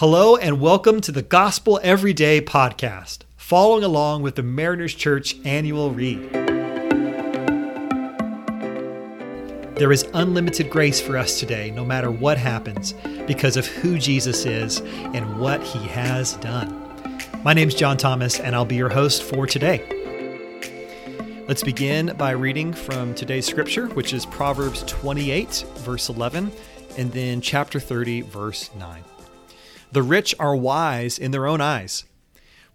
Hello, and welcome to the Gospel Everyday podcast, following along with the Mariners Church annual read. There is unlimited grace for us today, no matter what happens, because of who Jesus is and what he has done. My name is John Thomas, and I'll be your host for today. Let's begin by reading from today's scripture, which is Proverbs 28, verse 11, and then chapter 30, verse 9. The rich are wise in their own eyes.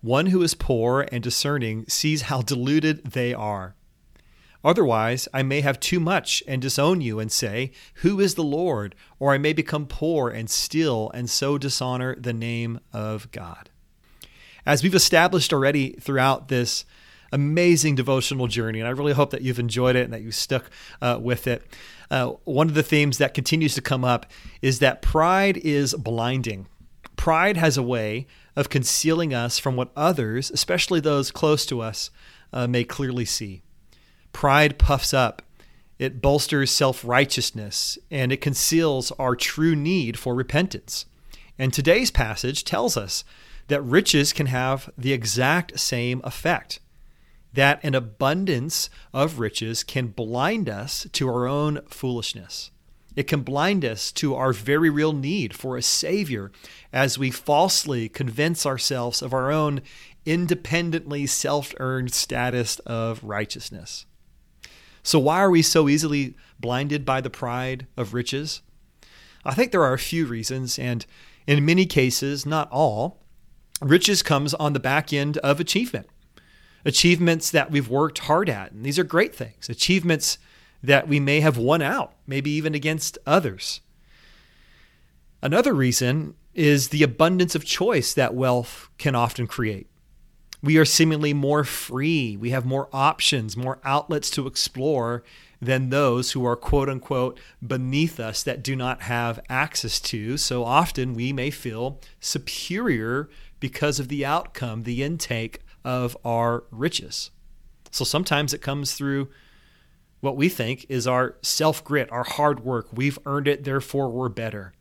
One who is poor and discerning sees how deluded they are. Otherwise, I may have too much and disown you and say, Who is the Lord? Or I may become poor and steal and so dishonor the name of God. As we've established already throughout this amazing devotional journey, and I really hope that you've enjoyed it and that you stuck uh, with it. Uh, one of the themes that continues to come up is that pride is blinding. Pride has a way of concealing us from what others, especially those close to us, uh, may clearly see. Pride puffs up, it bolsters self righteousness, and it conceals our true need for repentance. And today's passage tells us that riches can have the exact same effect. That an abundance of riches can blind us to our own foolishness. It can blind us to our very real need for a Savior as we falsely convince ourselves of our own independently self earned status of righteousness. So, why are we so easily blinded by the pride of riches? I think there are a few reasons, and in many cases, not all, riches comes on the back end of achievement. Achievements that we've worked hard at. And these are great things. Achievements that we may have won out, maybe even against others. Another reason is the abundance of choice that wealth can often create. We are seemingly more free. We have more options, more outlets to explore than those who are quote unquote beneath us that do not have access to. So often we may feel superior because of the outcome, the intake of our riches. So sometimes it comes through what we think is our self grit, our hard work. We've earned it, therefore we're better.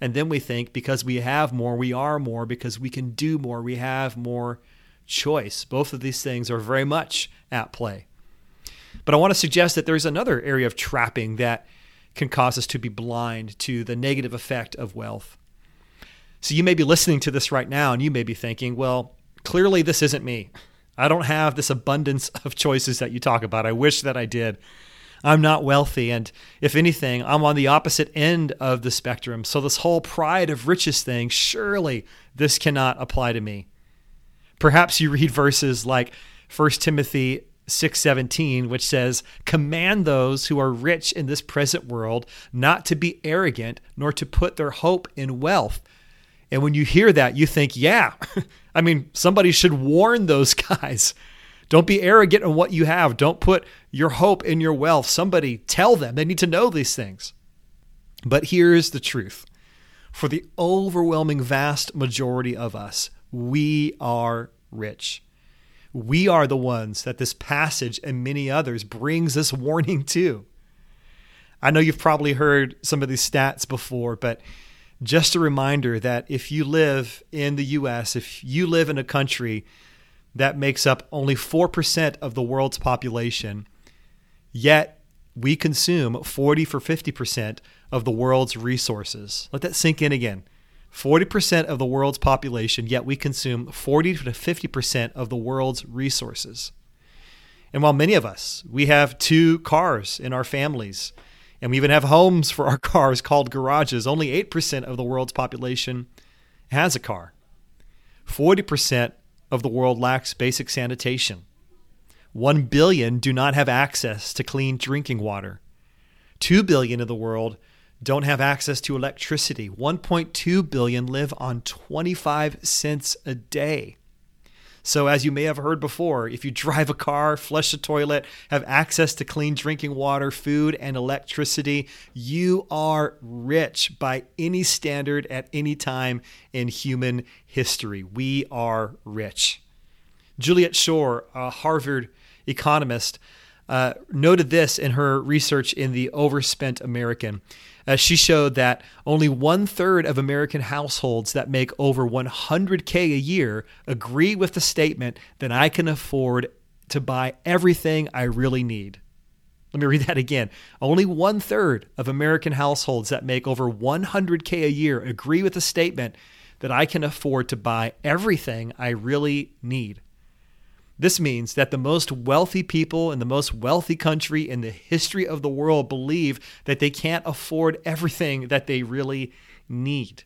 And then we think because we have more, we are more, because we can do more, we have more choice. Both of these things are very much at play. But I want to suggest that there's another area of trapping that can cause us to be blind to the negative effect of wealth. So you may be listening to this right now and you may be thinking, well, clearly this isn't me. I don't have this abundance of choices that you talk about. I wish that I did. I'm not wealthy. And if anything, I'm on the opposite end of the spectrum. So, this whole pride of riches thing, surely this cannot apply to me. Perhaps you read verses like 1 Timothy 6:17 which says command those who are rich in this present world not to be arrogant nor to put their hope in wealth and when you hear that, you think, yeah, I mean, somebody should warn those guys. Don't be arrogant in what you have. Don't put your hope in your wealth. Somebody tell them. They need to know these things. But here's the truth for the overwhelming vast majority of us, we are rich. We are the ones that this passage and many others brings this warning to. I know you've probably heard some of these stats before, but just a reminder that if you live in the US, if you live in a country that makes up only 4% of the world's population, yet we consume 40 for 50% of the world's resources. Let that sink in again. 40% of the world's population, yet we consume 40 to 50% of the world's resources. And while many of us, we have two cars in our families, and we even have homes for our cars called garages. Only 8% of the world's population has a car. 40% of the world lacks basic sanitation. 1 billion do not have access to clean drinking water. 2 billion of the world don't have access to electricity. 1.2 billion live on 25 cents a day. So, as you may have heard before, if you drive a car, flush a toilet, have access to clean drinking water, food, and electricity, you are rich by any standard at any time in human history. We are rich. Juliet Schor, a Harvard economist, uh, noted this in her research in The Overspent American. Uh, she showed that only one third of American households that make over 100K a year agree with the statement that I can afford to buy everything I really need. Let me read that again. Only one third of American households that make over 100K a year agree with the statement that I can afford to buy everything I really need. This means that the most wealthy people in the most wealthy country in the history of the world believe that they can't afford everything that they really need.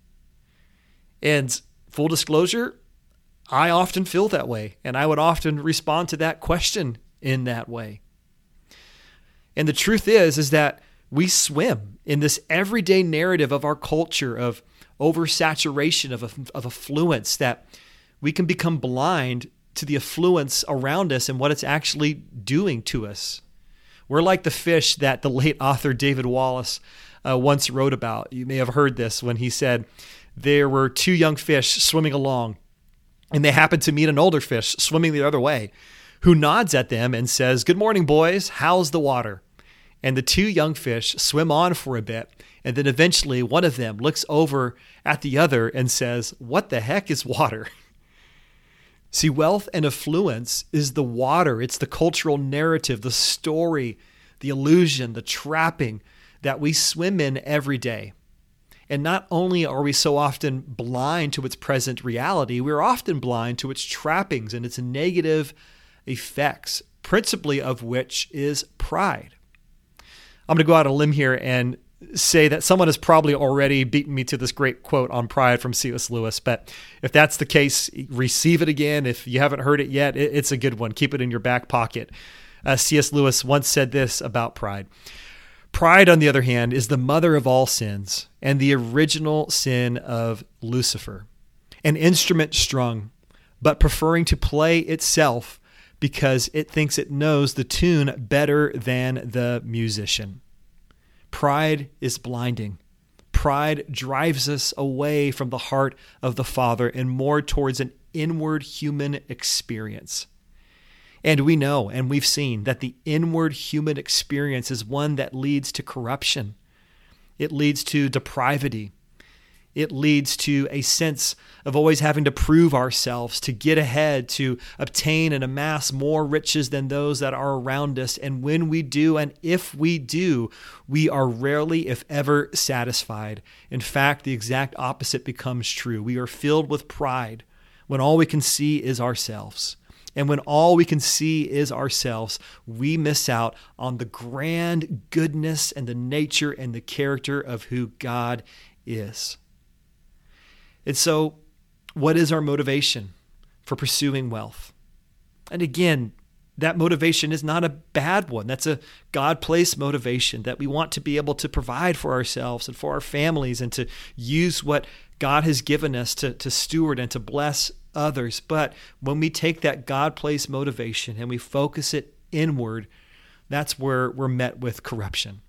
And full disclosure, I often feel that way, and I would often respond to that question in that way. And the truth is is that we swim in this everyday narrative of our culture of oversaturation of, of affluence that we can become blind to the affluence around us and what it's actually doing to us. We're like the fish that the late author David Wallace uh, once wrote about. You may have heard this when he said, There were two young fish swimming along, and they happened to meet an older fish swimming the other way, who nods at them and says, Good morning, boys. How's the water? And the two young fish swim on for a bit, and then eventually one of them looks over at the other and says, What the heck is water? See, wealth and affluence is the water, it's the cultural narrative, the story, the illusion, the trapping that we swim in every day. And not only are we so often blind to its present reality, we're often blind to its trappings and its negative effects, principally of which is pride. I'm going to go out on a limb here and say that someone has probably already beaten me to this great quote on pride from C.S. Lewis. But if that's the case, receive it again. If you haven't heard it yet, it's a good one. Keep it in your back pocket. Uh, C.S. Lewis once said this about pride. Pride, on the other hand, is the mother of all sins and the original sin of Lucifer, an instrument strung, but preferring to play itself because it thinks it knows the tune better than the musician. Pride is blinding. Pride drives us away from the heart of the Father and more towards an inward human experience. And we know and we've seen that the inward human experience is one that leads to corruption. It leads to depravity it leads to a sense of always having to prove ourselves, to get ahead, to obtain and amass more riches than those that are around us. And when we do, and if we do, we are rarely, if ever, satisfied. In fact, the exact opposite becomes true. We are filled with pride when all we can see is ourselves. And when all we can see is ourselves, we miss out on the grand goodness and the nature and the character of who God is. And so, what is our motivation for pursuing wealth? And again, that motivation is not a bad one. That's a God placed motivation that we want to be able to provide for ourselves and for our families and to use what God has given us to, to steward and to bless others. But when we take that God placed motivation and we focus it inward, that's where we're met with corruption.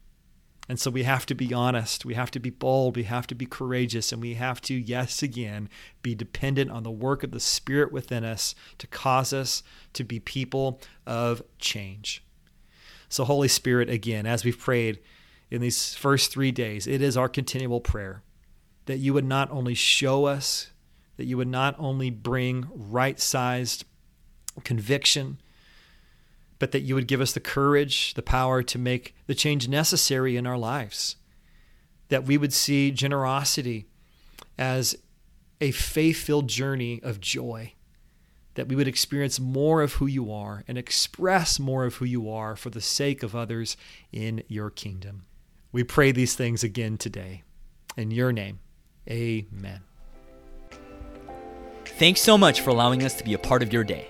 And so we have to be honest, we have to be bold, we have to be courageous, and we have to, yes, again, be dependent on the work of the Spirit within us to cause us to be people of change. So, Holy Spirit, again, as we've prayed in these first three days, it is our continual prayer that you would not only show us, that you would not only bring right sized conviction, but that you would give us the courage, the power to make the change necessary in our lives. That we would see generosity as a faith filled journey of joy. That we would experience more of who you are and express more of who you are for the sake of others in your kingdom. We pray these things again today. In your name, amen. Thanks so much for allowing us to be a part of your day.